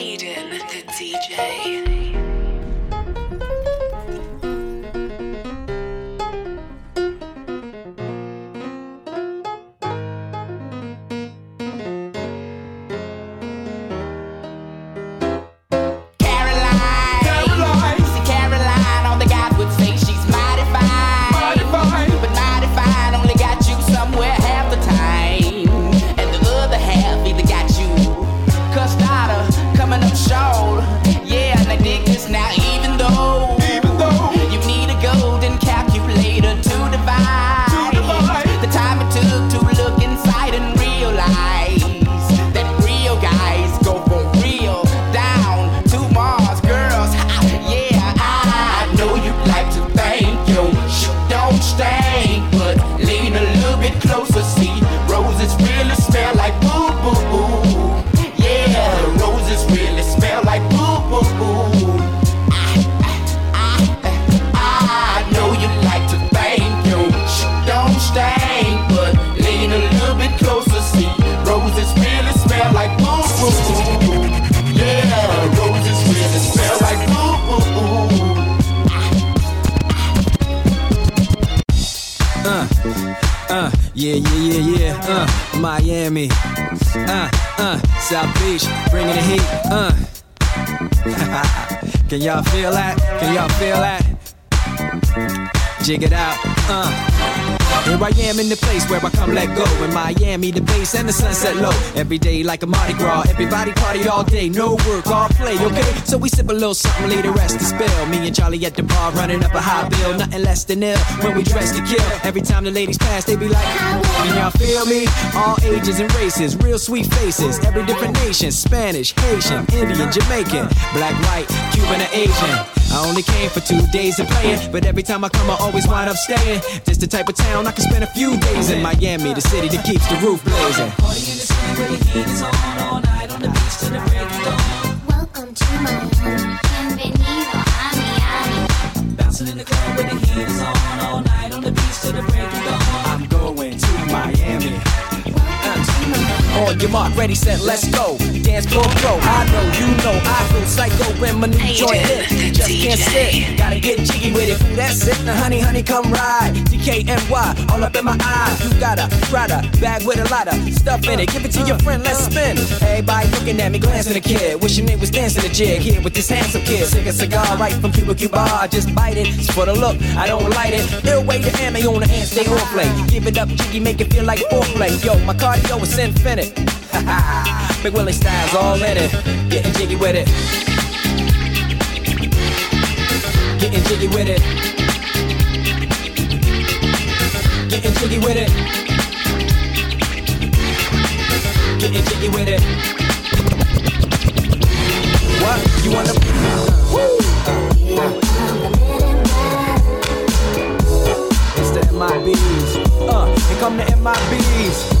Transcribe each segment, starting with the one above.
Aidan, the DJ. Every day like a Mardi Gras. Everybody party all day. No work, all play, okay? So we sip a little something, lay the rest to spill. Me and Charlie at the bar running up a high bill. Nothing less than ill when we dress to kill. Every time the ladies pass, they be like, Can y'all feel me? All ages and races, real sweet faces. Every different nation Spanish, Haitian, Indian, Jamaican, black, white, Cuban, or Asian. I only came for two days of playing, but every time I come, I always wind up staying. This the type of town I can spend a few days in. Miami, the city that keeps the roof blazing. Party in the city where the heat is on all night on the beach till the break of dawn. Welcome to Miami, bienvenido a Miami. Bouncing in the club where the heat is on all night on the beach till the break of dawn. I'm going to Miami. On your mark, ready, set, let's go. Dance pro. I know, you know, I feel psycho when my new joint hit. Just can't sit, gotta get jiggy with it. That's it, now honey, honey, come ride. DKNY, all up in my eye. You got a Prada bag with a lot of stuff in it. Give it to your friend, let's spin. Everybody looking at me, glancing a kid. Wishing they was dancing a jig here with this handsome kid. Sick a cigar right from Cuba Cuba. I just bite it. It's for the look, I don't light it. Ill way to ammo on the hand, stay on play. Give it up, jiggy, make it feel like foreplay. Yo, my cardio is infinite. Big Willie style's all in it. Getting jiggy with it. Getting jiggy with it. Getting jiggy with it. Getting jiggy with it. What? You wanna? Woo! It's the MIBs. Uh, here come the MIBs.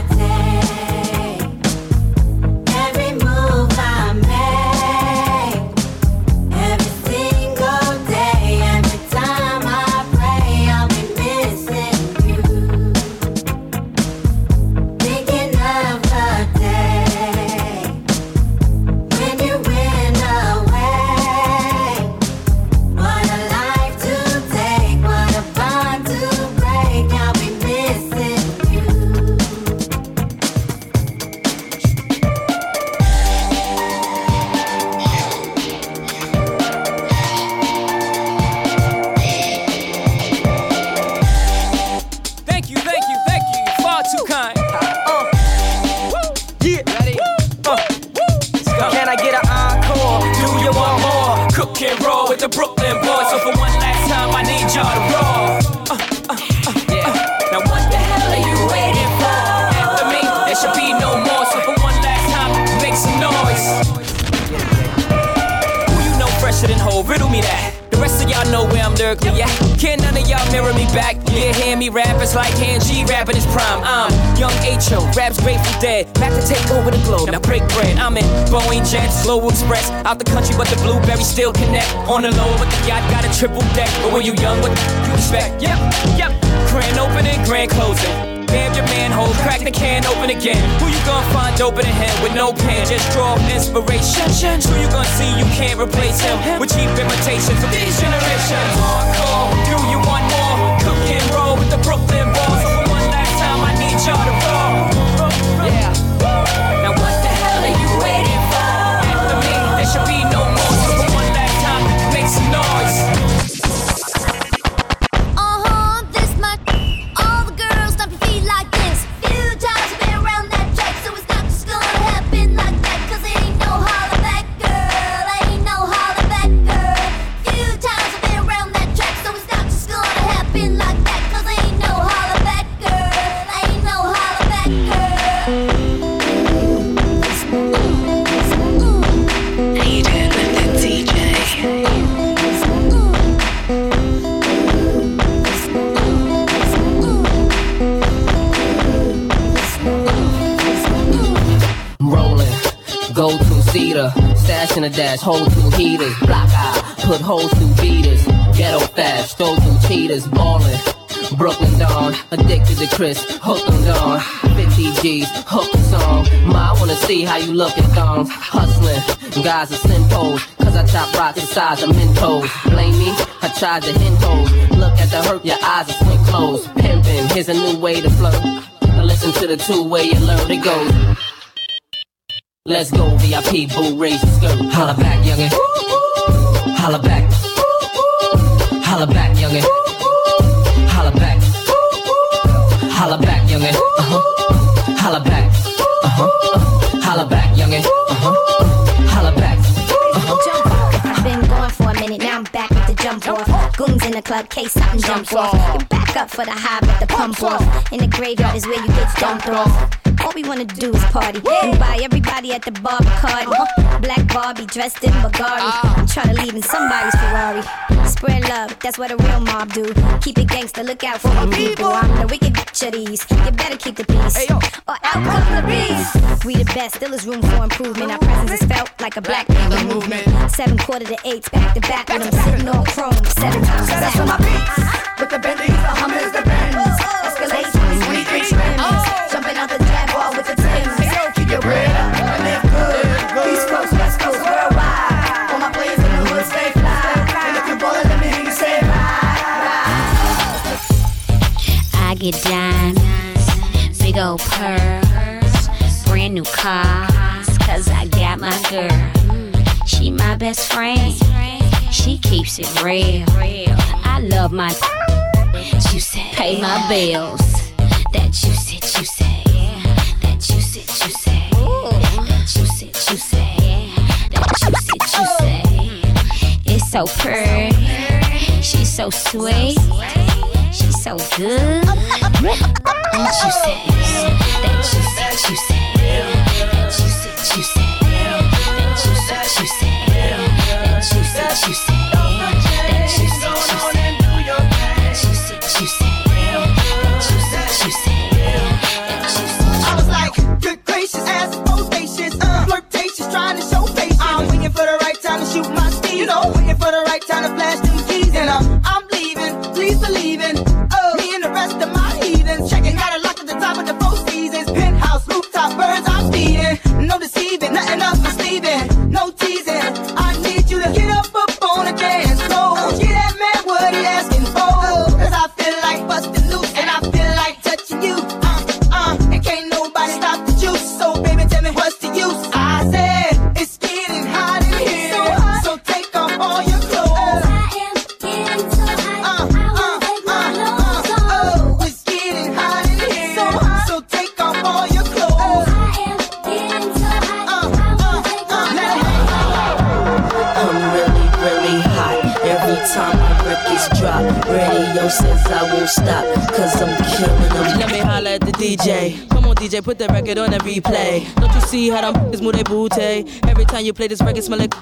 Rapping his prime. I'm young H.O., raps grateful dead. Back to take over the globe, now break bread. I'm in Boeing Jets, Global Express. Out the country, but the blueberries still connect. On the low, but the yacht got a triple deck. But when you young, what you expect? Yep, yep. Grand opening, grand closing. Bam your manhole, crack the can open again. Who you gonna find open a hand with no pen? Just draw inspiration. Who you gonna see you can't replace him with cheap imitations of these generations? Hardcore, do you want more? Cook and roll with the Brooklyn y'all to roll. Yeah. Now what In a dash, hold two heaters. Block out, put holes through beaters. Ghetto fast, stroll through cheaters. Ballin'. Brooklyn Dawn, addicted to Chris, hooked on Dawn. 50 G's, hooked song. Ma, I wanna see how you look at thongs. Hustling, guys are simples, cause I chop rocks the size of Mentos. Blame me, I tried to hint. Look at the hurt, your eyes are swing closed. Pimpin', here's a new way to. Now listen to the two way you learn it goes. Let's go, VIP, boo, raise the skirt. Holla back, youngin'. Holla back. Holla back, youngin'. Holla back. Holla back, youngin'. Uh huh. Holla back. Uh huh. Holla back, youngin'. Uh huh. Holla back. Uh-huh. I've been gone for a minute, now I'm back with the jump off. Goons in the club, case something jump off. You back up for the high, but the pump off. In the graveyard is where you get dumped off. All we wanna do is party and buy everybody at the bar Bacardi. Uh-huh. Black Barbie dressed in Bulgari. Ah. I'm trying to leave in somebody's Ferrari. Spread love, that's what a real mob do. Keep it gangster, look out for my people. I'm the wicked bitch of these. You better keep the peace, or out come the beast. We the best, still is room for improvement. Our presence is felt like a black panther movement. Seven quarter to eights, back to back when I'm sitting on chrome. Seven times. That's for my beats. With the Bentleys, the Hummers, the Benz. Get diamonds, big old pearls, brand new cars, cause I got my girl. She my best friend, she keeps it real. I love my you say, pay my bills. That you said, you say, that you said, you say, that you said, you say, that you said, you say. It's so pretty, she's so sweet, so good. That you say, that you said, you say, that you said, you say, that you said, you say, that you said, you say. DJ, see how them move their booty? Every time you play this record, smell like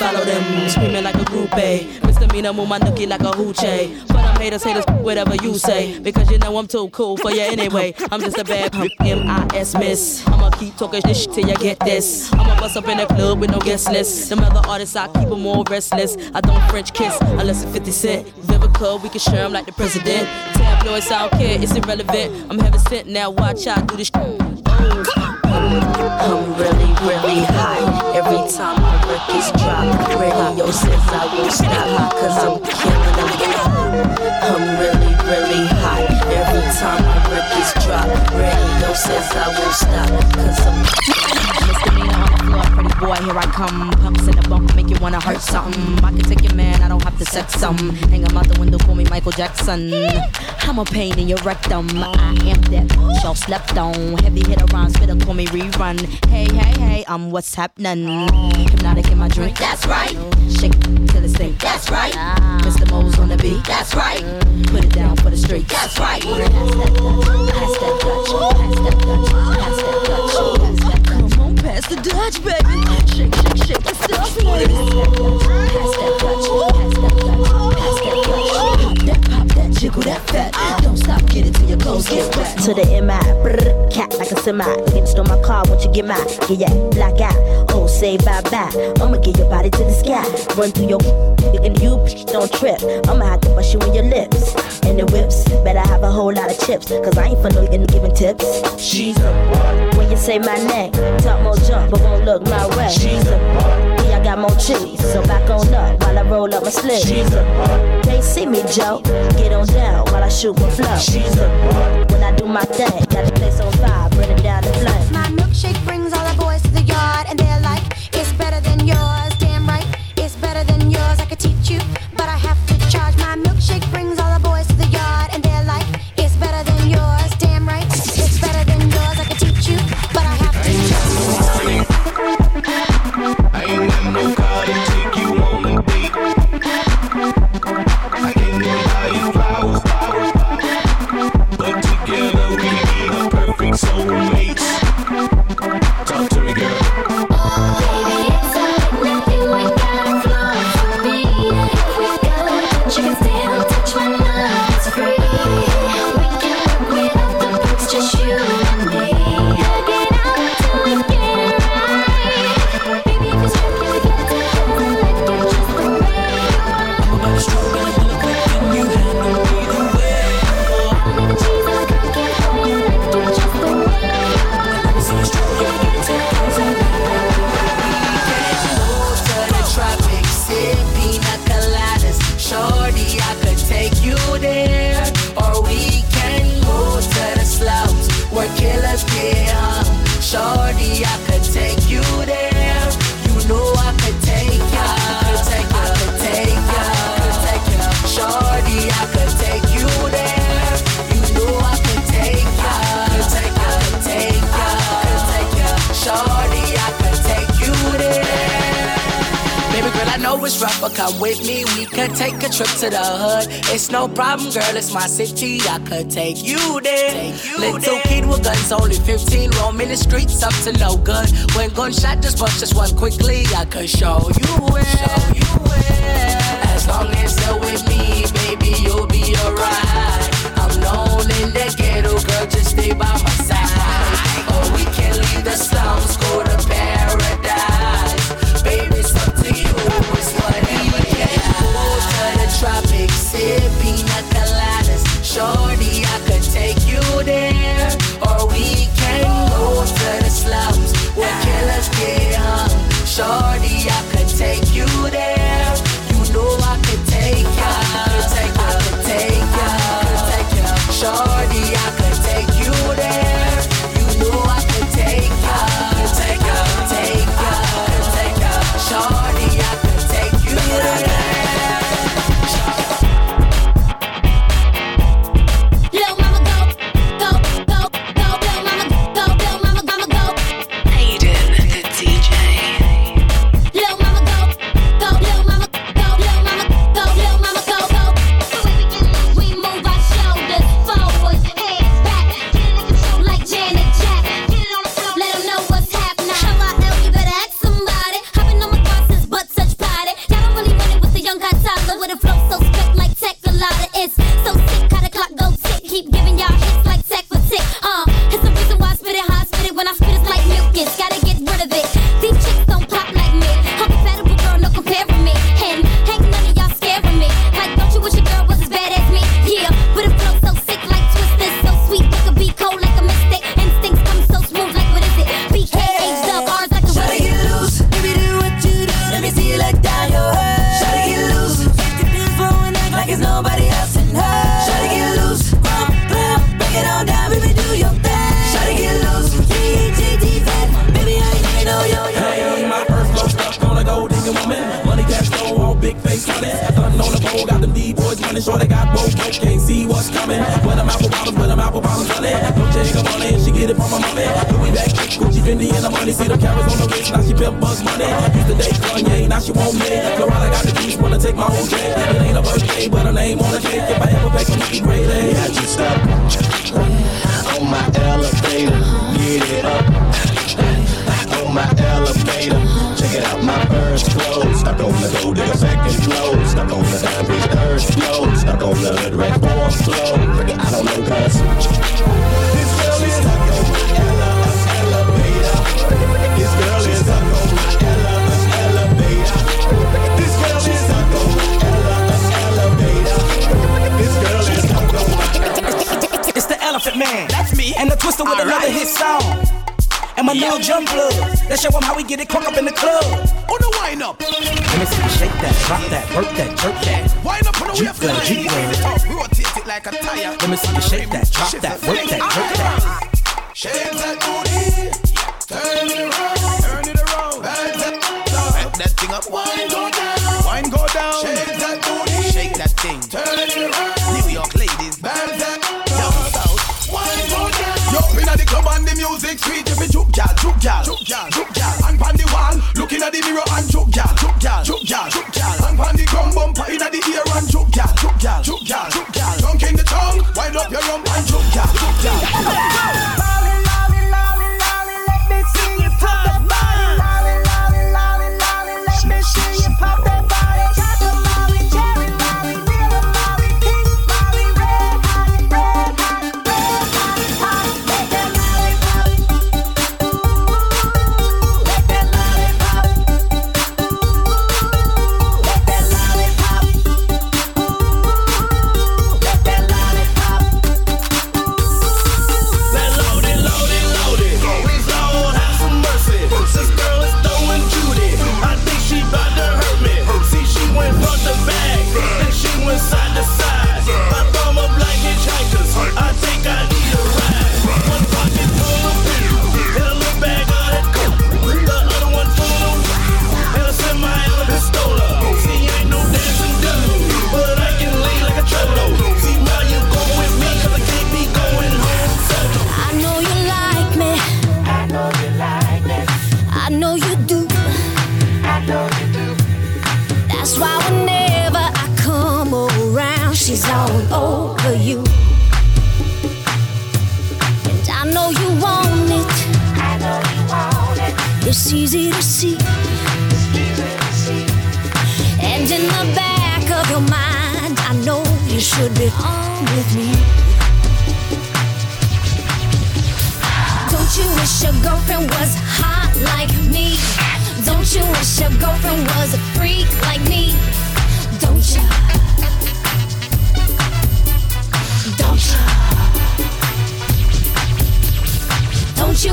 follow them, screaming like a groupie. Eh? Misdemeanor, move my nookie like a hoochie. Eh? But I'm haters, haters, whatever you say. Because you know I'm too cool for you anyway. I'm just a bad punk, M-I-S miss. I'ma keep talking this shit till you get this. I'ma bust up in the club with no guest list. Them other artists, I keep them all restless. I don't French kiss unless it's 50 Cent. Club, we can share them like the president. Tabloids, I don't care, it's irrelevant. I'm heaven sent now, watch I do this shit. I'm really, really high. Every time my records drop, radio says I won't stop. Cause I'm killing them. I'm really, really high. Every time my records drop, radio says I won't stop. Cause I'm misdemeanor on the floor, pretty boy, here I come. Pumps in the bump, make you wanna hurt something. I can take your man, I don't have to sex some. Hang him out the window, call me Michael Jackson. I'm a pain in your rectum. I am that y'all slept on. Heavy hit around, spitter, call me rerun. Hey, hey, hey, I'm what's happening. Hypnotic in my drink, that's right. Shake till it sink, that's right. Mr. Mo's on the beat, that's right. Put it down for the street, that's right. Pass that Dutch, pass that Dutch, Dutch, baby. Shake, shake, shake the stuff, please. Pass that Dutch, pass that Dutch, pass that Dutch. Pop that, jiggle that fat. Don't stop, get it till your clothes get wet. to the MI. Brr, cat like a semi. Get on my car, won't you get mine? Yeah, yeah, black out. Oh, say bye bye. I'ma get your body to the sky. Run through your and you don't trip. I'ma have to bust you in your lips. And the whips, better have a whole lot of chips. Cause I ain't for no giving tips. She's a bud. When you say my name, talk more jump, but won't look my way. She's a bud. Yeah, I got more cheese. So back on up while I roll up my sleeve. She's a bud. Can't see me, Joe. Get on down while I shoot my flow. She's a bud. When I do my thing, got the place on fire, burn it down the flame. My milkshake brings all the boys to the yard, and they're like, but come with me. We could take a trip to the hood. It's no problem, girl. It's my city. I could take you there. take Little kid with guns, only 15, roaming the streets up to no good. When gunshot just bust just one quickly, I could show you where. Show you where. As long as you're with me, baby, you'll be alright. I'm known in the ghetto, girl. Just stay by my side. Or we can leave the slums, go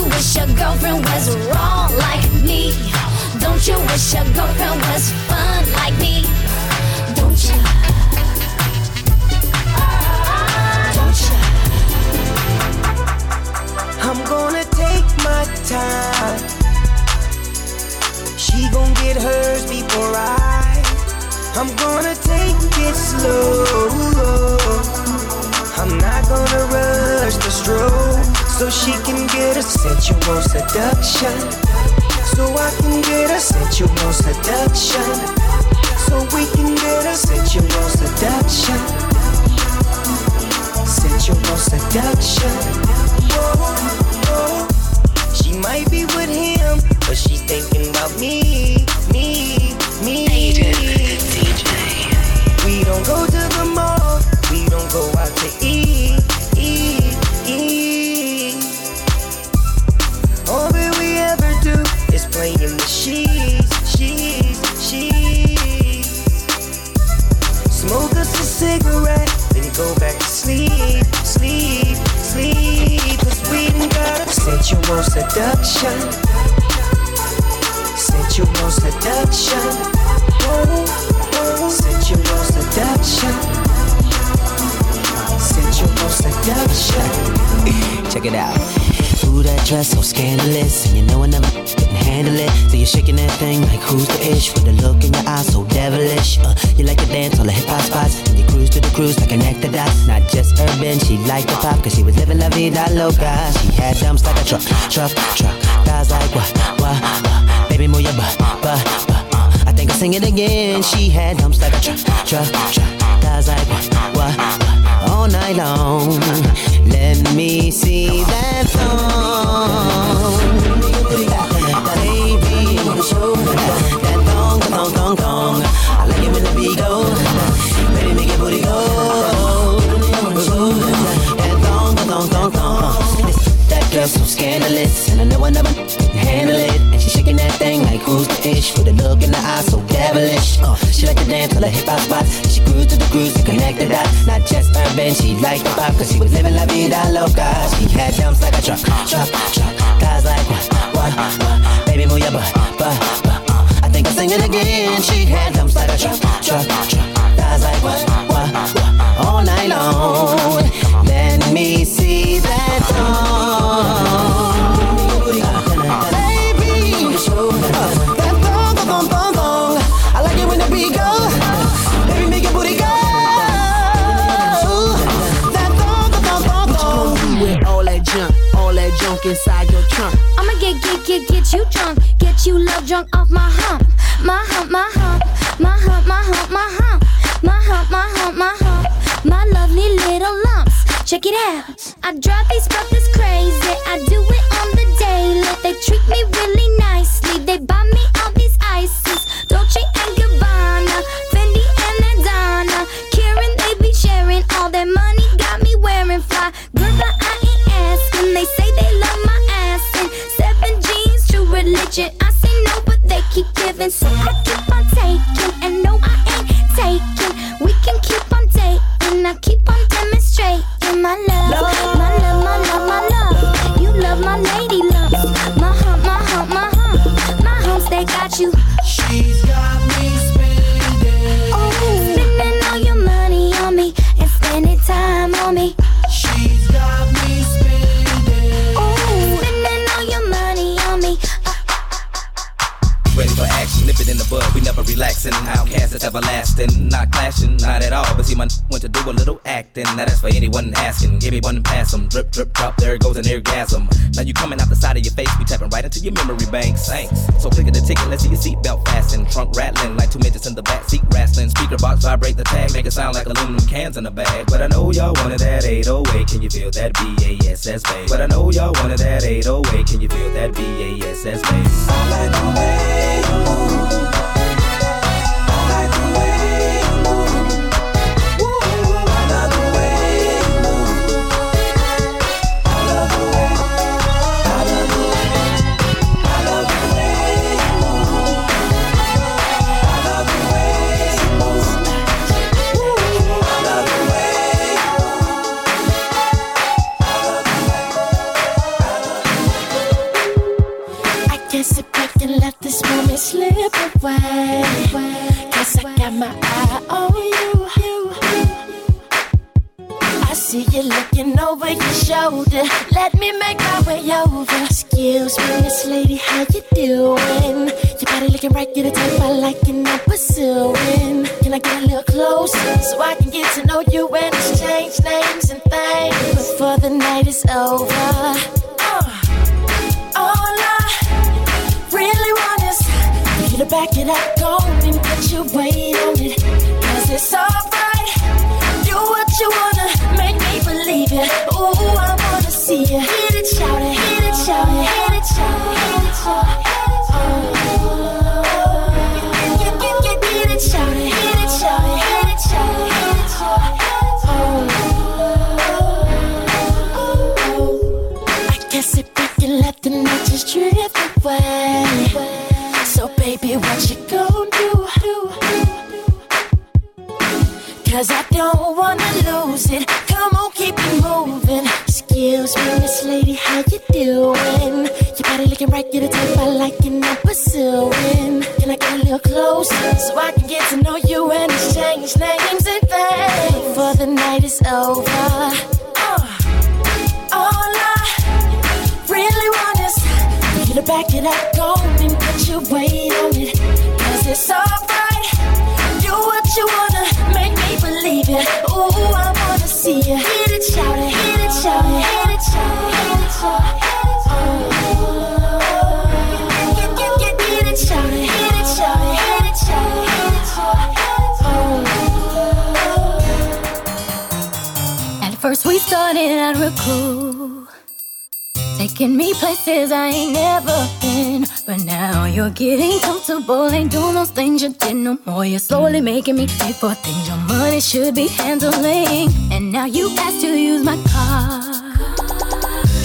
wish your girlfriend was wrong like me? Don't you wish your girlfriend was fun like me? Don't you? Don't you? I'm gonna take my time. She gon' get hers before I. I'm gonna take it slow. I'm not gonna rush the stroke so she can get a sensual seduction. So I can get a sensual seduction. So we can get a sensual seduction. Sensual seduction. Oh, oh. She might be with him, but she's thinking about me, me, me. Aidan, the DJ. We don't go to the seduction. Sensual seduction. Sensual seduction. Sensual seduction. Check it out. That dress so scandalous. And you know I never can handle it. So you're shaking that thing like who's the ish? With the look in your eyes so devilish. Uh, you like to dance all the hip hop spots. And you cruise to the cruise like connect the dots. Not just urban, she liked the pop. Cause she was living la vida loca. She had dumps like a truck, truck, truck. Thighs like wah, wah, wah. Baby, move your butt, butt, butt. I think I'll sing it again. She had dumps like a truck, truck, truck. Thighs like wah, wah, wah, All night long let me see that thong. Baby, that thong, thong, thong, thong. I like it when the beat go. Baby, make your booty go. That thong, thong, thong, thong. That girl so scandalous, and I know I never handle it. And she shaking that thing like who's the ish with a look in the eye so devilish. Uh, she like to dance till her hip hop spots. She cruise to the cruise to connect the dots. Not just urban, she liked the pop cause she was living la vida loca. She had dumps like a truck, truck, truck. Guys like what, what, what? Baby move your butt, butt, butt. Uh, I think I'm singing again. She had dumps like a truck, truck, truck. Guys like what, what, what? All night long. Let me see that thong. Trunk. I'ma get, get, get, get you drunk. Get you love drunk off my hump. My hump, my hump. My hump, my hump, my hump. My hump, my hump, my hump. My lovely little lumps. Check it out. I drive these brothers crazy. I do it in the bud, we never relaxing. OutKast is everlasting, not clashing, not at all. But see, my went to do a little acting. Now that's for anyone asking. Give me one and pass. Drip, drip, drop, there it goes an orgasm. Now you coming out the side of your face, we tapping right into your memory bank. Thanks. So click at the ticket, let's see your seatbelt fasten. Trunk rattling like two midgets in the back seat wrestling. Speaker box vibrate the tag, make it sound like aluminum cans in a bag. But I know y'all wanted that 808, can you feel that BASS bass? But I know y'all wanted that 808, can you feel that BASS bass? Like the way you move. I shoulder. Let me make my way over. Excuse me, Miss Lady, how you doing? Your body looking right, get a type I like and I'm pursuing. Can I get a little closer so I can get to know you and exchange names and things before the night is over? Uh, all I really want is for you to back it up, go and put your weight on it. Cause it's alright. Do what you me it. Ooh, I wanna see you. Hit it, shout it, hit it, shout it, hit it, shout oh. it, hit it, hit it, shout it, it. Oh. I guess if we can let the night just drift away. So baby, what you gon' do? Cause I don't wanna lose it. Come on, keep it moving. Excuse me, Miss Lady, how you doing? Your body looking right, get the type I like and I'm pursuing. Can I get a little closer so I can get to know you and exchange names and things before the night is over? Uh, all I really want is you to back it up, go and put your weight on it. Cause it's alright. Do what you wanna, make me believe it. Ooh, I wanna see you. First we started at real Taking me places I ain't never been. But now you're getting comfortable Ain't doing those things you did no more. You're slowly making me pay for things Your money should be handling. And now you ask to use my car.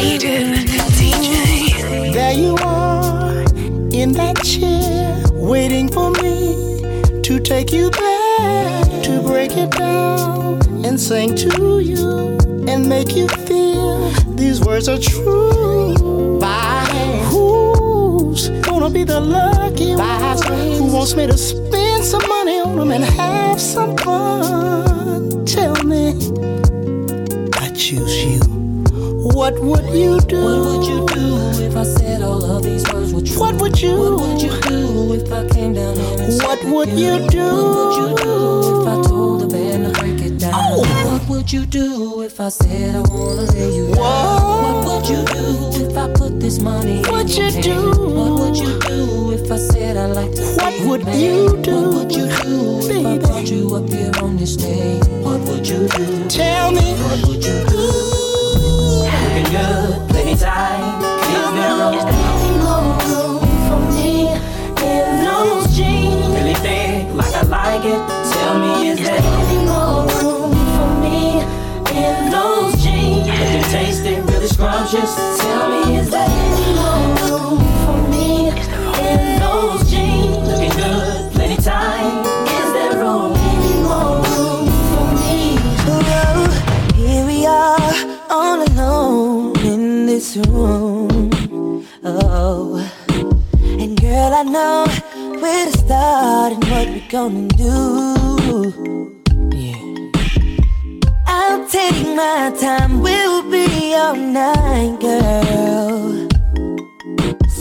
DJ. There you are in that chair, waiting for me to take you back, to break it down and sing to you and make you feel these words are true. By who's gonna be the lucky one who wants me to spend some money on them and have some fun? Tell me, I choose you. What would you do? What would you do if I said all of these words were true? What would you? What would you do if I came down here and What would you do? What would you do if I told the band to break it down? Oh. What would you do if I said I wanna lay you down? What would you do if I put this money What in you your do? hand? What would you do if I said I like to What would man? you do, What would you do if I brought you up here on this stage? What would you do? Tell me. What would you do? Good, plenty time. Keep your Is there any more room for me in those jeans? really thick, like I like it. Tell me, is there any more room for me in those jeans? looking tasty, really scrumptious? Tell me, is there Any more gonna do. Yeah. I'll take my time, we'll be all night, girl.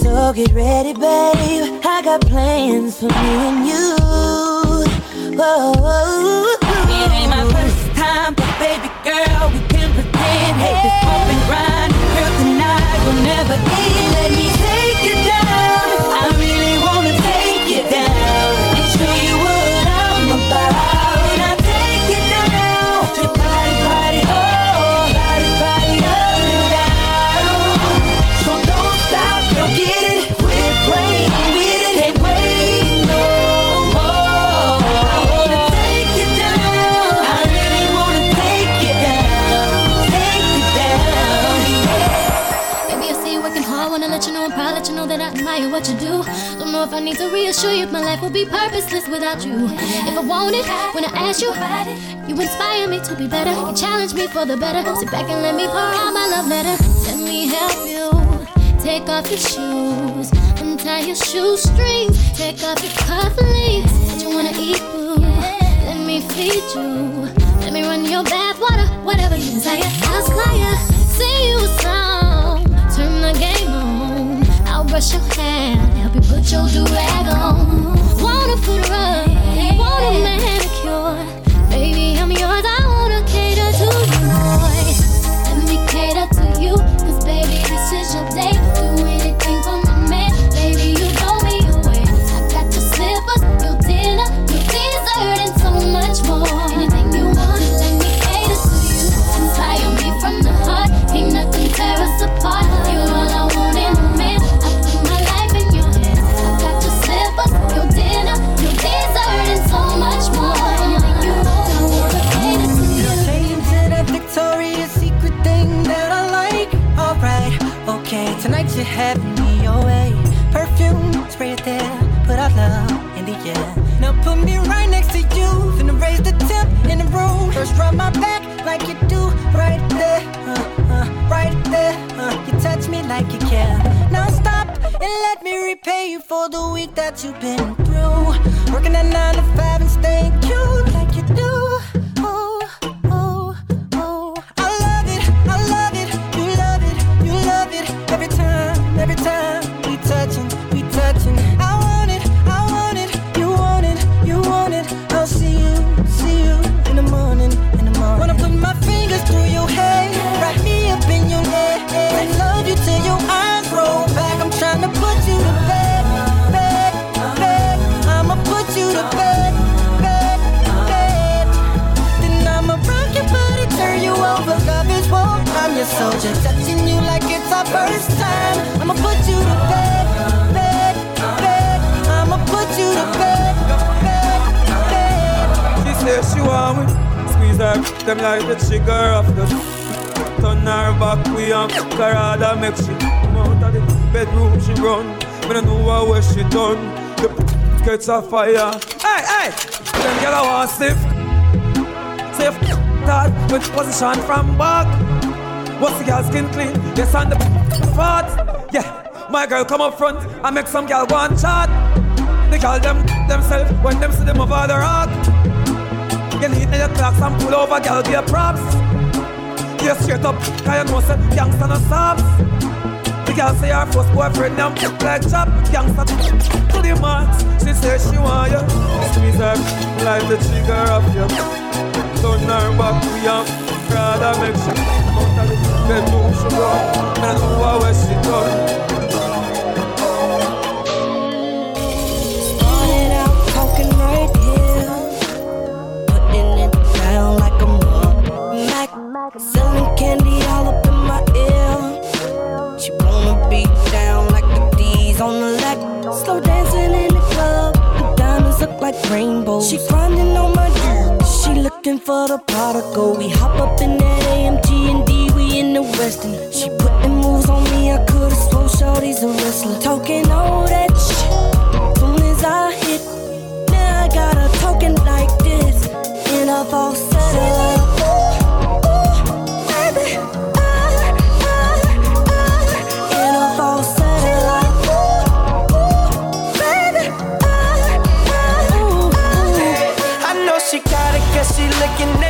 So get ready, babe. I got plans for me and you. Whoa. It ain't my first time, but baby girl, we can pretend. Hey, this and grind, girl, tonight will never end. Let me know if I need to reassure you. My life will be purposeless without you. If I want it, when I ask you, you inspire me to be better. You challenge me for the better. Sit back and let me pour out my love letter. Let me help you. Take off your shoes. Untie your shoestrings. Take off your cufflinks. What you wanna eat, boo? Let me feed you. Let me run your bath water. Whatever you desire. I'll. Sing you a song. Turn the game on. Brush your hair. Help you put your do-rag on. Want a foot rub. Want a manicure. Baby, I'm yours. I wanna cater to you, boy. Let me cater to you. Cause baby, this is your day. yeah. Now put me right next to you, and raise the temp in the room. First rub my back like you do, right there, uh, uh, right there. Uh. You touch me like you care. Now stop and let me repay you for the week that you've been through. Working at nine to five and staying cute. done. The gets a fire. Hey, hey! Them girl I want stiff. Say f- that with position from back. What's the girl skin clean? Yes, and the p- fat. Yeah, my girl come up front and make some girl one shot. They call them themselves when them see them over the rock. You need the clocks and pull over, girl, be a props. Yeah, straight up, cause you know, say, gangsta no stops. Girl say her first boyfriend and put like chop Gangsta. To the max She say she want you. Squeeze her like the trigger of you. Turn her back we am Rather make she Get to she run Now know where she done bright rainbows. She grinding on my dick. She looking for the prodigal. We hop up in that AMG and D, we in the Western. She putting moves on me, I could've swore shorty's a wrestler. Talking all that shit. Soon as I hit, now I got her talking like this in a falsetto. looking at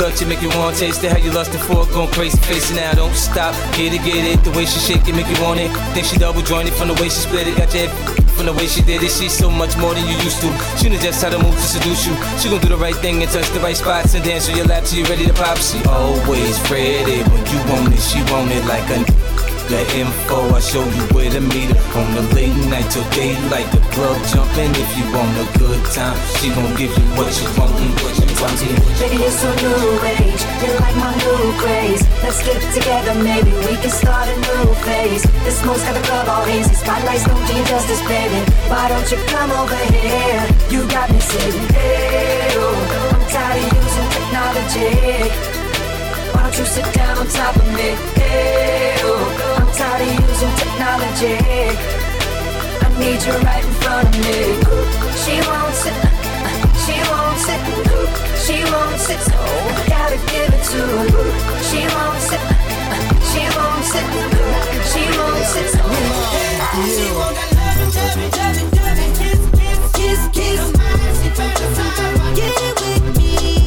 touch it, make you want taste it. How you lustin' for it, going crazy, face it now, don't stop, get it, get it. The way she shake it, make you want it. Think she double jointed from the way she split it, got your from the way she did it. She's so much more than you used to. She knows just how to move to seduce you. She gon' do the right thing and touch the right spots and dance on your lap till you ready to pop. She always ready when you want it. She want it like a the info, I show you where to meet her On the late night till daylight, the club jumping If you want a good time, she gon' give you what you want Baby, you're so new age, You're like my new craze. Let's get together, maybe we can start a new phase. The smoke's got the club all hazy, spotlights don't do you justice, baby. Why don't you come over here? You got me saying, hey, oh, I'm tired of using technology. Why don't you sit down on top of me? Hey, oh, I'm tired of using technology. I need you right in front of me. She won't sit, she won't sit, she won't sit. So gotta give it to her. She won't sit, she won't sit, she won't sit. So she won't got love and love and love and love and kiss, kiss, kiss, kiss. Get it with me.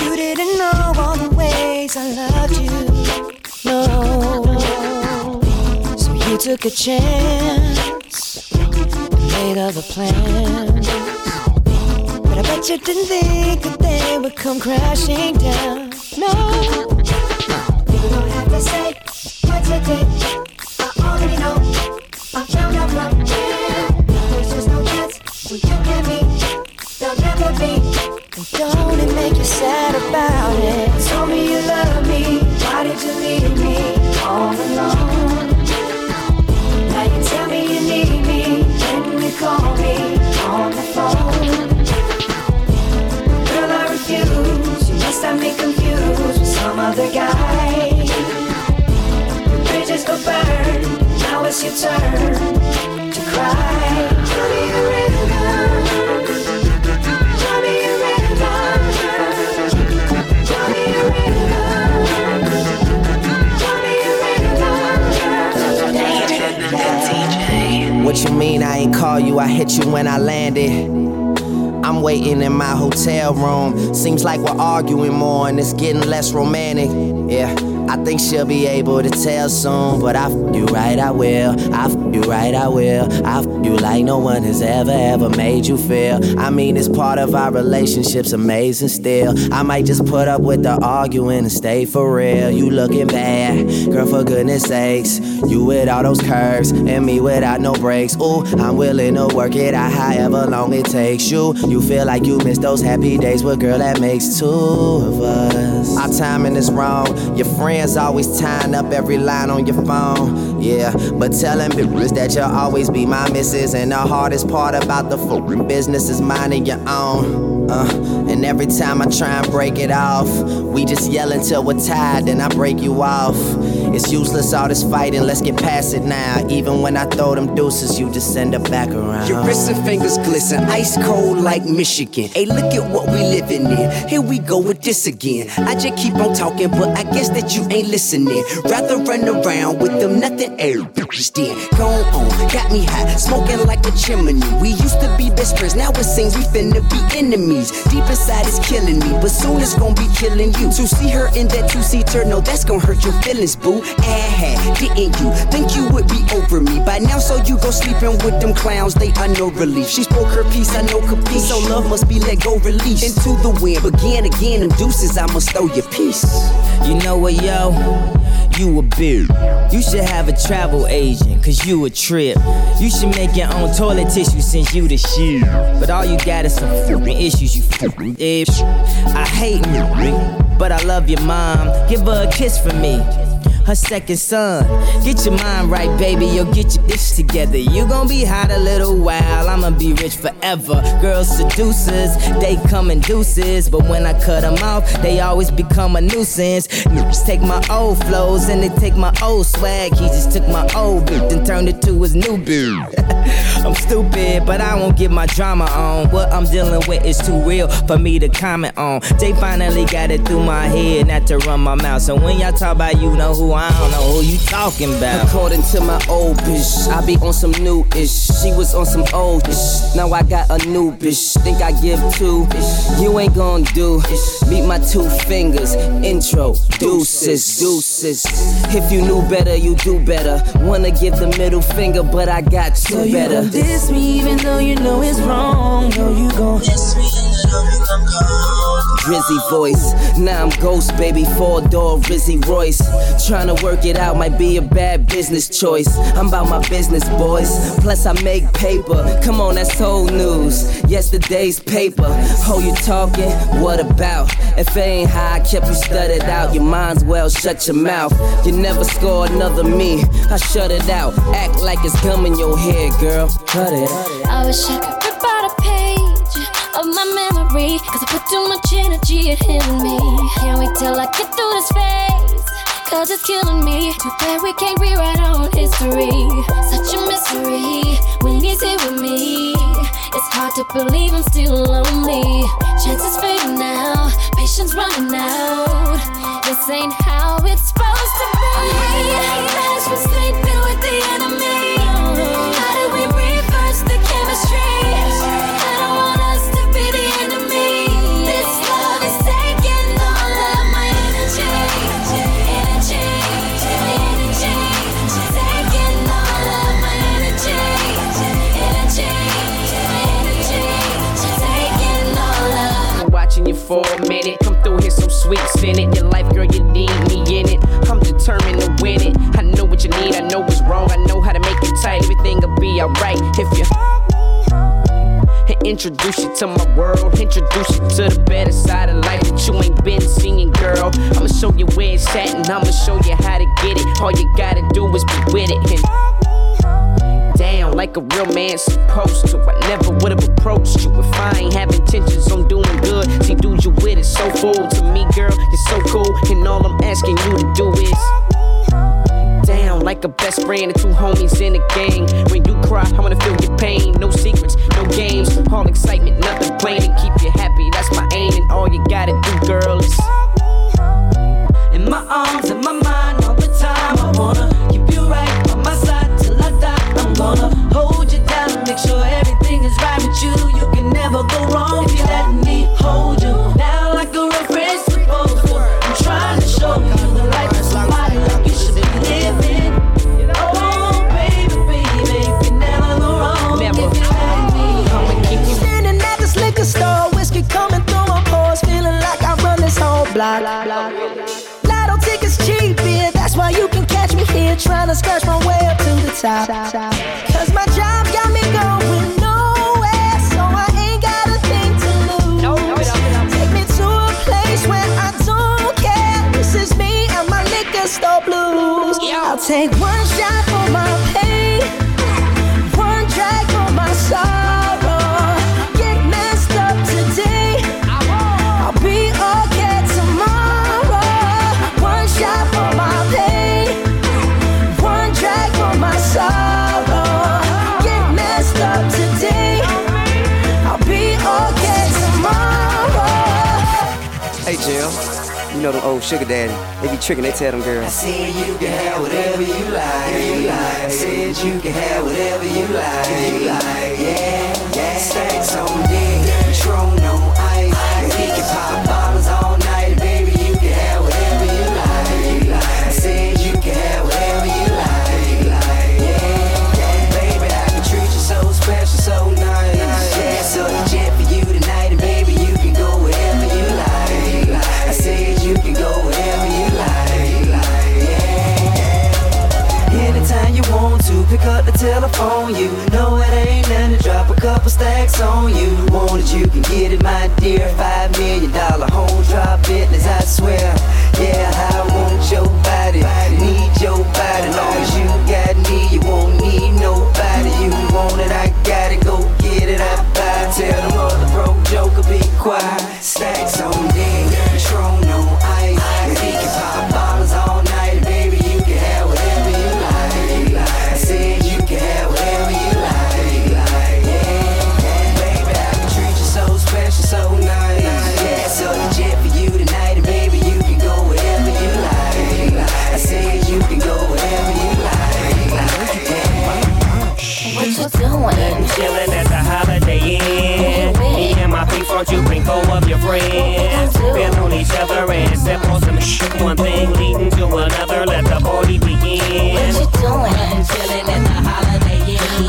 You didn't know all the ways I loved you. No, so you took a chance, made other plans. But I bet you didn't think that they would come crashing down. No, you don't have to say what you did. I already know. I found out from don't it make you sad about it? Told me you love me. Why did you leave me all alone? Now you tell me you need me. When you call me on the phone. Girl, I refuse. You must have me confused with some other guy. Bridges go burn. Now it's your turn to cry. Tell me a rhythm. What you mean I ain't call you? I hit you when I landed. I'm waiting in my hotel room. Seems like we're arguing more and it's getting less romantic. Yeah, I think she'll be able to tell soon. But I f you right, I will. I f you right, I will. I f you like no one has ever, ever made you feel. I mean, it's part of our relationship's amazing still. I might just put up with the arguing and stay for real. You looking bad, girl, for goodness sakes. You with all those curves and me without no breaks. Ooh, I'm willing to work it out however long it takes you. You feel like you miss those happy days, but girl, that makes two of us. Our timing is wrong. Your friends always tying up every line on your phone. Yeah, but telling bitches that you'll always be my missus. And the hardest part about the fucking business is minding your own. Uh, and every time I try and break it off, we just yell until we're tired, then I break you off. It's useless all this fighting, let's get past it now. Even when I throw them deuces, you just send it back around. Your wrists and fingers glisten, ice cold like Michigan. Hey, look at what we living in. Here we go with this again. I just keep on talking, but I guess that you ain't listening. Rather run around with them nothing air then. Go on, got me hot, smoking like a chimney. We used to be best friends, now it seems we finna be enemies. Deep inside is killing me, but soon it's gonna be killing you. To see her in that two seater, no, that's gonna hurt your feelings, boo. Ah, didn't you think you would be over me by now? So you go sleeping with them clowns, they are no relief. She spoke her piece, I know capiche. So love must be let go, release into the wind. Begin again, them deuces, I must throw your piece. You know what, yo? You a bitch. You should have a travel agent, cause you a trip. You should make your own toilet tissue since you the shit. But all you got is some fucking issues, you fucking bitch. I hate you, but I love your mom. Give her a kiss for me her second son. Get your mind right, baby, you'll get your ish together. You gon' be hot a little while, I'ma be rich forever. Girls seducers, they come in deuces, but when I cut them off, they always become a nuisance. Niggas take my old flows and they take my old swag. He just took my old beat and turned it to his new beat. I'm stupid, but I won't get my drama on. What I'm dealing with is too real for me to comment on. They finally got it through my head, not to run my mouth. So when y'all talk about you know who I don't know who you talking about. According to my old bitch, I be on some new ish. She was on some old ish. Now I got a new bitch. Think I give two? You ain't gon' do. Meet my two fingers. Intro, deuces, deuces. If you knew better, you do better. Wanna give the middle finger, but I got two So you better. gon' diss me even though you know it's wrong. No, you gon' diss me even though you gon' Drizzy voice. Now I'm ghost, baby, four door Rizzy Royce. Tryna work it out might be a bad business choice. I'm about my business, boys. Plus, I make paper. Come on, that's old news. Yesterday's paper. Oh, you talking? What about? If it ain't how I kept you studied out, your mind's well shut your mouth. You never score another me. I shut it out. Act like it's gum in your head, girl. Cut it. I wish I could memory. Cause I put too much energy in me. Can't wait till I get through this phase. Cause it's killing me. Too bad we can't rewrite our own history. Such a mystery when he's here with me. It's hard to believe I'm still lonely. Chances fading now, patience running out. This ain't how it's supposed to be. For a minute. Come through here so sweet, spin it. Your life, girl, you need me in it. I'm determined to win it. I know what you need, I know what's wrong. I know how to make it tight. Everything will be alright if you. Introduce you to my world. Introduce you to the better side of life that you ain't been seeing, girl. I'ma show you where it's at and I'ma show you how to get it. All you gotta do is be with it. And down like a real man supposed to. I never would've approached you if I ain't have intentions on doing good. See, dude, you with it so full to me, girl? You're so cool, and all I'm asking you to do is down like a best friend and two homies in a gang. When you cry, I wanna feel your pain. No secrets, no games, all excitement, nothing plain. And keep you happy, sugar daddy. They be tricking, they tell them girls. I said you can have whatever you like. You like. I said you can have whatever you like. You like. Yeah, yeah. Stacks on deck, Patron on telephone. You know it ain't nothing to drop a couple stacks on you. Want it, you can get it, my dear. Five million begin. What you doing? Chillin' at the Holiday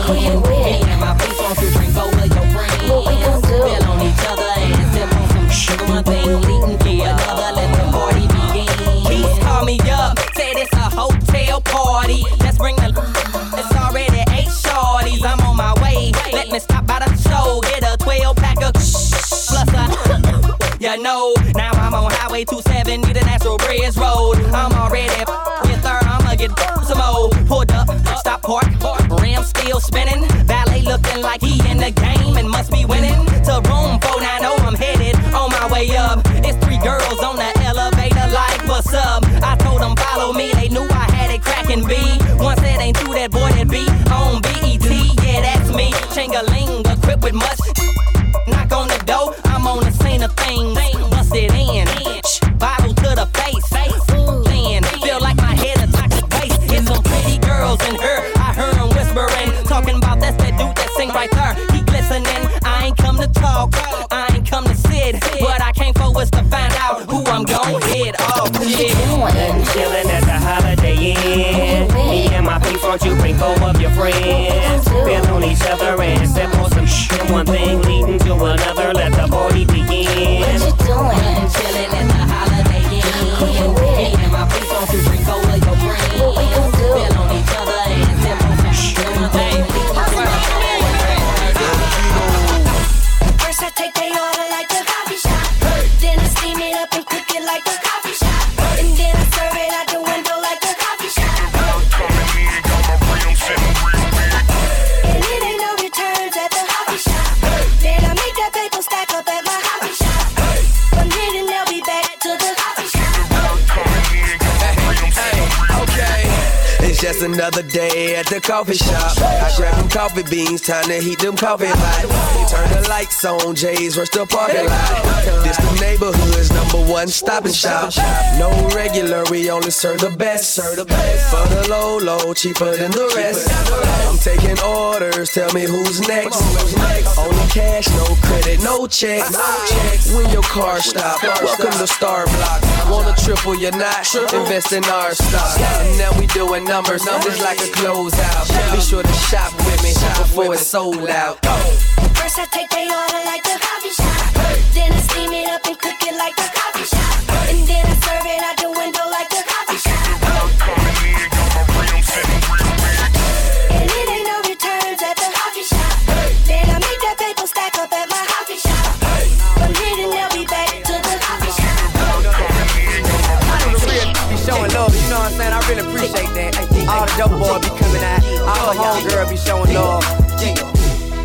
Who you with? Me and my people, you bring four of your friends. What we gon' do? Feel on each other and sip on some. One thing leading to another, let the party begin. Please call me up, said it's a hotel party. Let's bring the. It's already eight shorties. I'm on my way. Let me stop by the show, get a 12 pack of plus a. You know, now I'm on Highway 270, the Natural Bridge Road. Spinning. Valet looking like he in the game and must be winning. He Another day at the coffee shop. I grab them coffee beans, time to heat them coffee pot. Turn the lights on, Jay's rush the parking lot. This the neighborhood's number one stop and shop. No regular, we only serve the best. For the low, low, cheaper than the rest. Taking orders, tell me who's next. Only cash, no credit, no checks. When your car stop, welcome to Star Block. Wanna triple your knot? Invest in our stock. Now we doing numbers, numbers like a closeout. Be sure to shop with me before it's sold out. First I take they order like a coffee shop. Then I steam it up and cook it like a coffee shop. And then I serve it dope boys be coming out, all the oh, homegirls be showing love.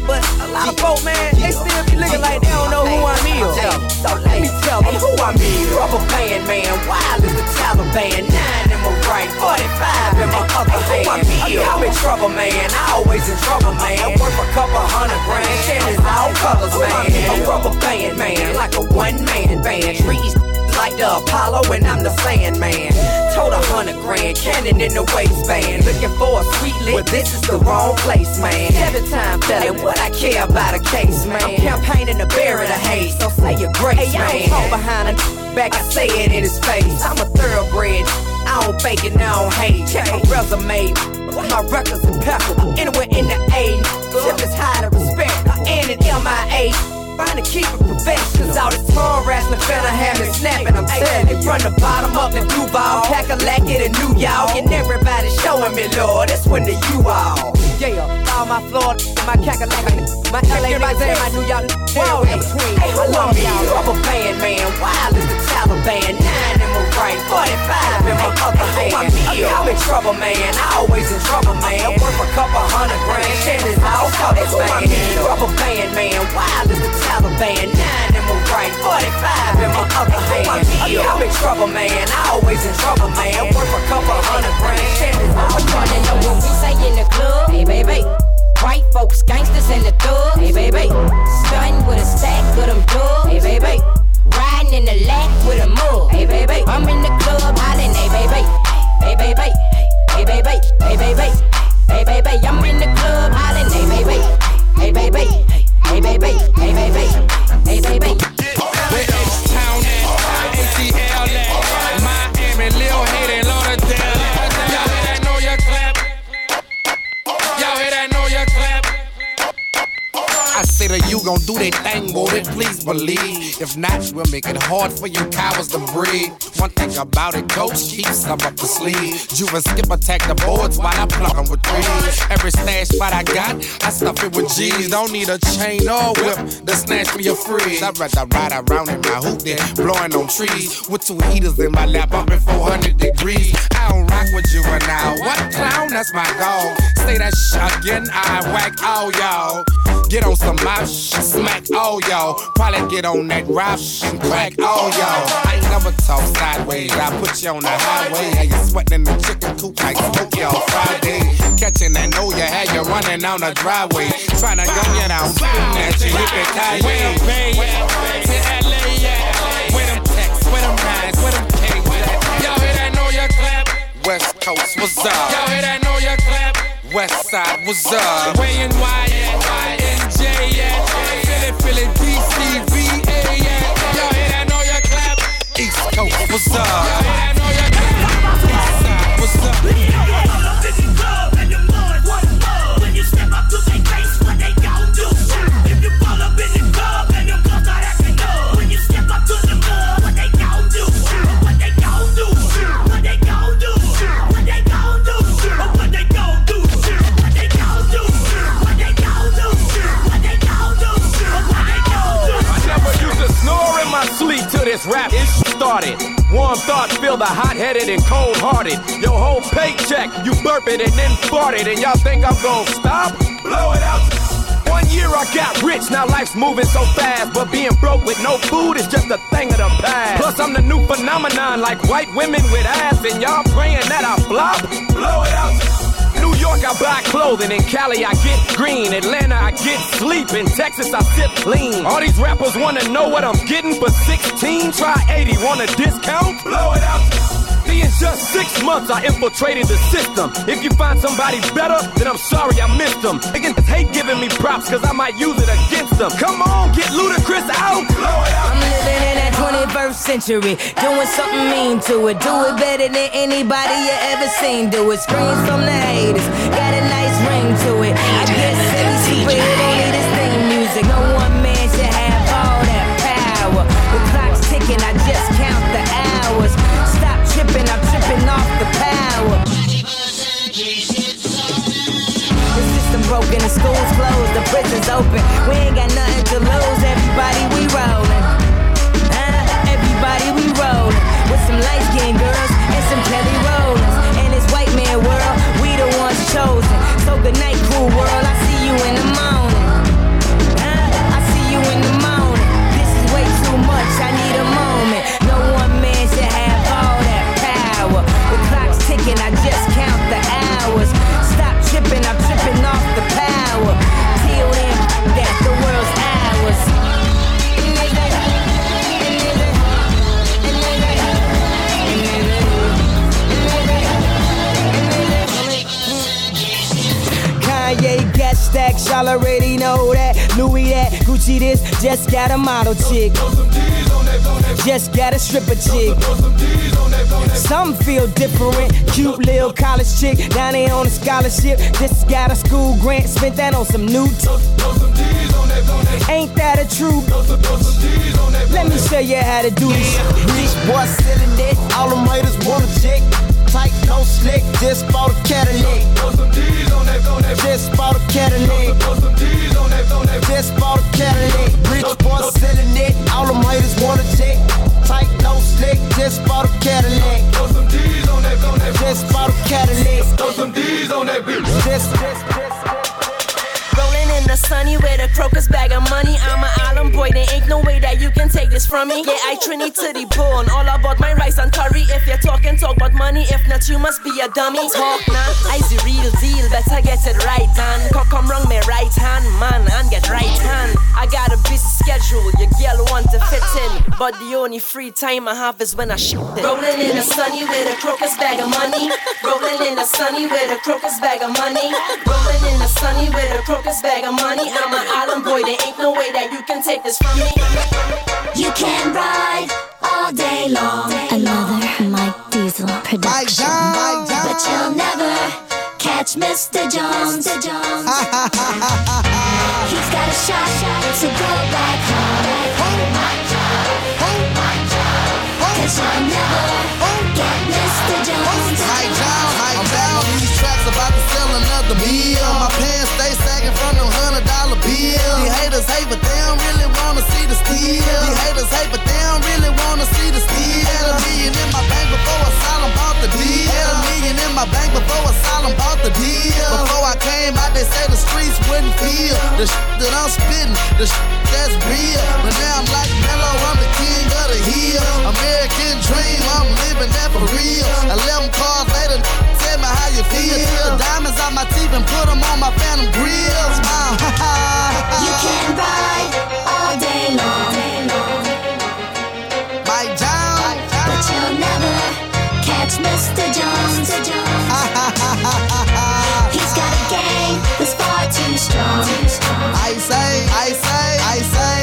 But a lot of folk, man, they still be looking like they don't know who I'm is. So let me tell them who I'm is. Rubber band, man, wild as the Taliban. Nine in my right, 45 in my other hand. I'm in trouble, man. I always in trouble, man. Worth a couple hundred grand. Shannon all colors, man. A rubber band, man, like a one man band. Trees like the Apollo and I'm the Sandman. Told a hundred grand, cannon in the waistband. Looking for a sweet lick, but this is the wrong place, man. Every time, fella, And what I care about a case, man. I'm campaigning to bury the hate, so say your grace, hey, man. I don't talk behind a back, I say it in his face. I'm a thoroughbred. I don't fake it, I don't hate. Check my resume. My records impeccable. Anywhere in the A. Tip is high to respect. And an MIA. Trying to keep it professional. Cause all this tongue wrestling have me snapping. I'm telling you, from the bottom up the Duval, it a new y'all. And everybody showing me, Lord, it's when the you all. Yeah, all my Florida, my Cackalack, my LA niggas and my New York. Whoa, in between. Hey, who am me? Rubber band man, wild as the Taliban. Nine my right, 45 in my other hand. I'm in trouble, man. I always in trouble, man. Worth a couple hundred grand. Shit is all colors, man. Rubber band man, wild as the Taliban. Nine in my right, 45 in my other hand. I'm in trouble, man. I always in trouble, man. Worth a couple hundred grand. Shit is all wanna know what we say in the club. Hey, baby. White folks, gangsters, and the thugs. Hey, baby. Stunning with a stack of them dubs. Hey, baby. Riding in the lack with a mug. Hey, baby. I'm in the club hollering. Hey, baby. Hey, baby. Hey, baby. Hey, baby. Hey, baby. I'm in the club hollering. Hey, baby. Hey, baby. Hey, baby. Hey, baby. Hey, baby. Where H-Town at? ATL at? Miami, Lil Haiti, Lauderdale I say that you gon' do that thing, boy, please believe. If not, we'll make it hard for you cowards to breathe. One thing about it, coach, keep some up the sleeve. Juve skip attack the boards while I plug 'em with threes. Every stash spot I got, I stuff it with G's. Don't need a chain or whip to snatch me a free. I'd rather ride around in my hoop than blowing on trees. With two heaters in my lap, up in 400 degrees. I don't rock with you right now. What clown? That's my goal. Say that shit again, I whack all y'all. Get on some mouth, smack all y'all. Probably get on that rap and crack all y'all. I ain't never talk sideways. I put you on the highway. How you're sweating in the chicken coop like Tokyo Friday. Catching that know you had you running down the driveway. Trying to gun you down, spitting at you, hip it tight. Where them Bay? To LA at? Where them texts? Where them nines? Where them K's? Y'all hear that? Know your clap. West Coast, what's up? Y'all hear that? Know your clap. West Side, what's up? Where and Y at? NJ at? Philly, Philly, DC, East Coast, what's up? What's up? When Y'all hear that? Know your clap. East Side, what's up? To know when you step up to the club, what they gon' do? What they gon' do? What they gon' do? What they gon' do? What they gon' do? What they gon' do? What they gon' do? What they gon' do? What they gon' do? I never used to snore in my sleep till this rap is started. Warm thoughts feel the hot-headed and cold-hearted. Your whole paycheck, you burp it and then fart it, and y'all think I'm gonna stop? Blow it out. One year I got rich, now life's moving so fast. But being broke with no food is just a thing of the past. Plus, I'm the new phenomenon, like white women with ass, and y'all praying that I flop? Blow it out. York, I buy clothing. In Cali, I get green. Atlanta, I get sleep. In Texas, I sip lean. All these rappers wanna know what I'm getting for 16. Try 80, want a discount? Blow it in just six months, I infiltrated the system. If you find somebody better, then I'm sorry I missed them. Niggas hate giving me props, cause I might use it against them. Come on, get Ludacris out. I'm living in that 21st century, doing something mean to it. Do it better than anybody you ever seen. Do it. Screams from the haters, the school's closed, the prison's open. We ain't got nothing to lose. Everybody, we rollin'. Uh, everybody, we rollin'. With some light skinned girls and some Kelly Rowlands. In this white man world, we the ones chosen. So good night, cool world. I see you in the morning. Stacks, y'all already know that. Louis that, Gucci this, just got a model chick. Just got a stripper chick. Some feel different. Cute little college chick, down there on a scholarship. Just got a school grant, spent that on some new. Ain't that a truth? Let me show you how to do this. Rich boy selling it, all them haters want a check. Tight, no slick, just bought a Cadillac. Just bought a Cadillac. Just bought a Cadillac. Rich boy selling it, all them haters want a check. Tight, no slick, just bought a Cadillac. This from me. Yeah, I Trinity to the bone, all about my rice and curry. If you're talking, talk about money. If not, you must be a dummy. Talk now, I's the real deal. Better get it right, man. Come, wrong, me right hand, man, and get right hand. I got a busy schedule, your girl want to fit in, but the only free time I have is when I shoot it. Rolling in the sunny with a crocus bag of money. Rolling in the sunny with a crocus bag of money. Rolling in the sunny with a crocus bag of money. I'm an island boy, there ain't no way that you can take this from me. You can ride all day long. Another Mike Diesel production. But you'll never catch Mr. Jones. He's got a shot to go back home. Cause you'll never get Mr. Jones. Mike Jones, I'm back these tracks about to sell another meal. My pants stay sagging from them hundred dollar bills. These haters hate, but they don't really wanna see the steal. These haters hate, but they don't really wanna see the steal. Had a million in my bank before Asylum bought the deal. Had a million in my bank before Asylum bought the deal. Before I came out, they say the streets wouldn't feel the shit that I'm spitting, the shit that's real. But now I'm like Mellow, I'm the king of the hill. American dream, I'm living that for real. 11 cars later, how you feel. The diamonds on my teeth and put them on my phantom grills. Uh, You can ride all day long. But you'll never catch Mr. Jones. He's got a that's far too strong. I say, I say, I say.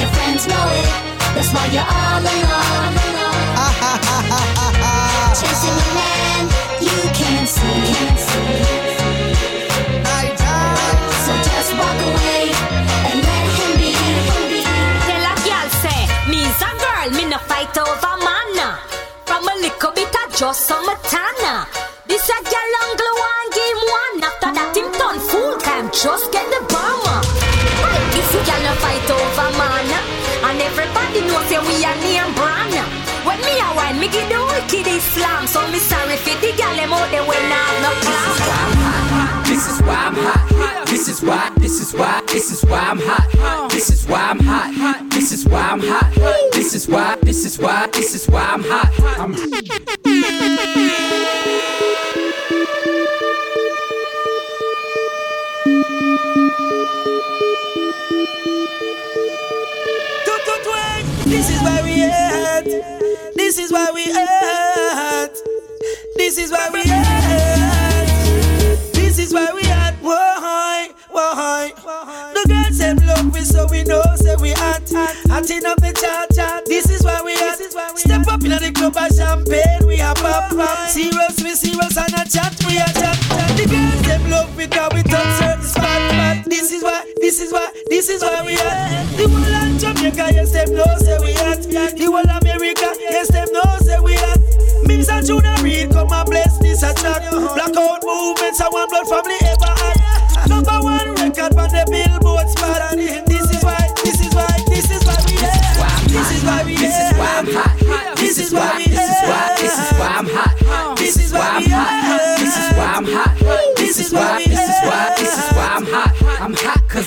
Your friends know it, that's why you're all alone. Why I'm hot. This is why I'm hot. This is why I'm hot. This is why, this is why, this is why I'm hot. I'm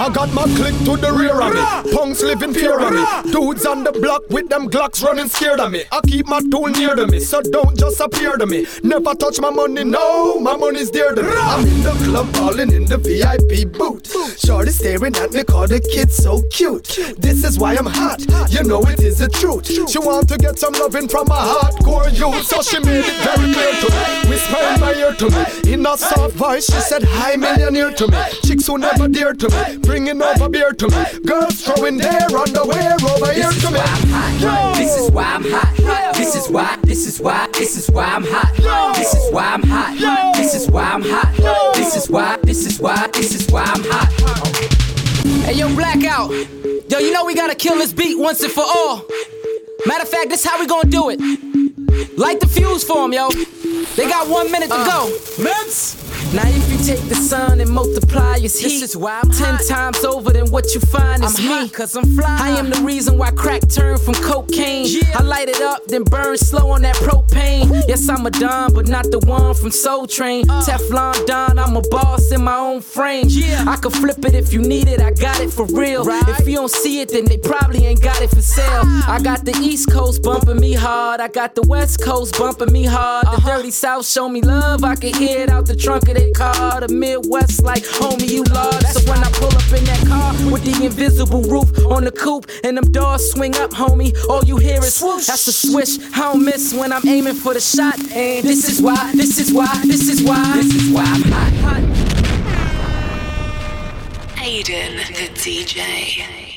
I got my clique to the rear of me. Punks living fear of me. Dudes on the block with them Glocks running scared of me. I keep my tool near to me, so don't just appear to me. Never touch my money, no, my money's dear to me. I'm in the club balling in the VIP booth. Shorty staring at me, call the kid so cute. This is why I'm hot, you know it is the truth. She want to get some loving from a hardcore youth, so she made it very clear to me. Whisper in my ear to me, in a soft voice, she said, Hi, millionaire to me. Chicks who never dear to me, bringing over beer to me. Girls throwing their underwear over here to me. This is why I'm hot. This is why, this is why, this is why I'm hot. This is why I'm hot. This is why I'm hot. This is why, this is why, this is why I'm hot. Hey, yo, Blackout. Yo, you know we gotta kill this beat once and for all. Matter of fact, this how we gonna do it. Light the fuse for 'em, yo. They got one minute to uh, go. Mims! Now if you take the sun and multiply its heat, this is why I'm ten times over than what you find is I'm me. hot 'cause I'm fly. I am the reason why crack turned from cocaine. I light it up, then burn slow on that propane. Yes, I'm a Don, but not the one from Soul Train. Uh. Teflon Don, I'm a boss in my own frame. Yeah. I could flip it if you need it, I got it for real. If you don't see it, then they probably ain't got it for sale. Ah. I got the East Coast bumping me hard, I got the West Coast bumping me hard. The uh-huh. Dirty South show me love, I can hear it out the trunk of their car. The Midwest like, homie, you large. So when I pull up in that car with the invisible roof on the coupe and them doors swing up, homie, all you hear is swoosh. That's a swish. I don't miss when I'm aiming for the shot. And this is why, this is why, this is why, this is why I'm hot. Aidan the DJ.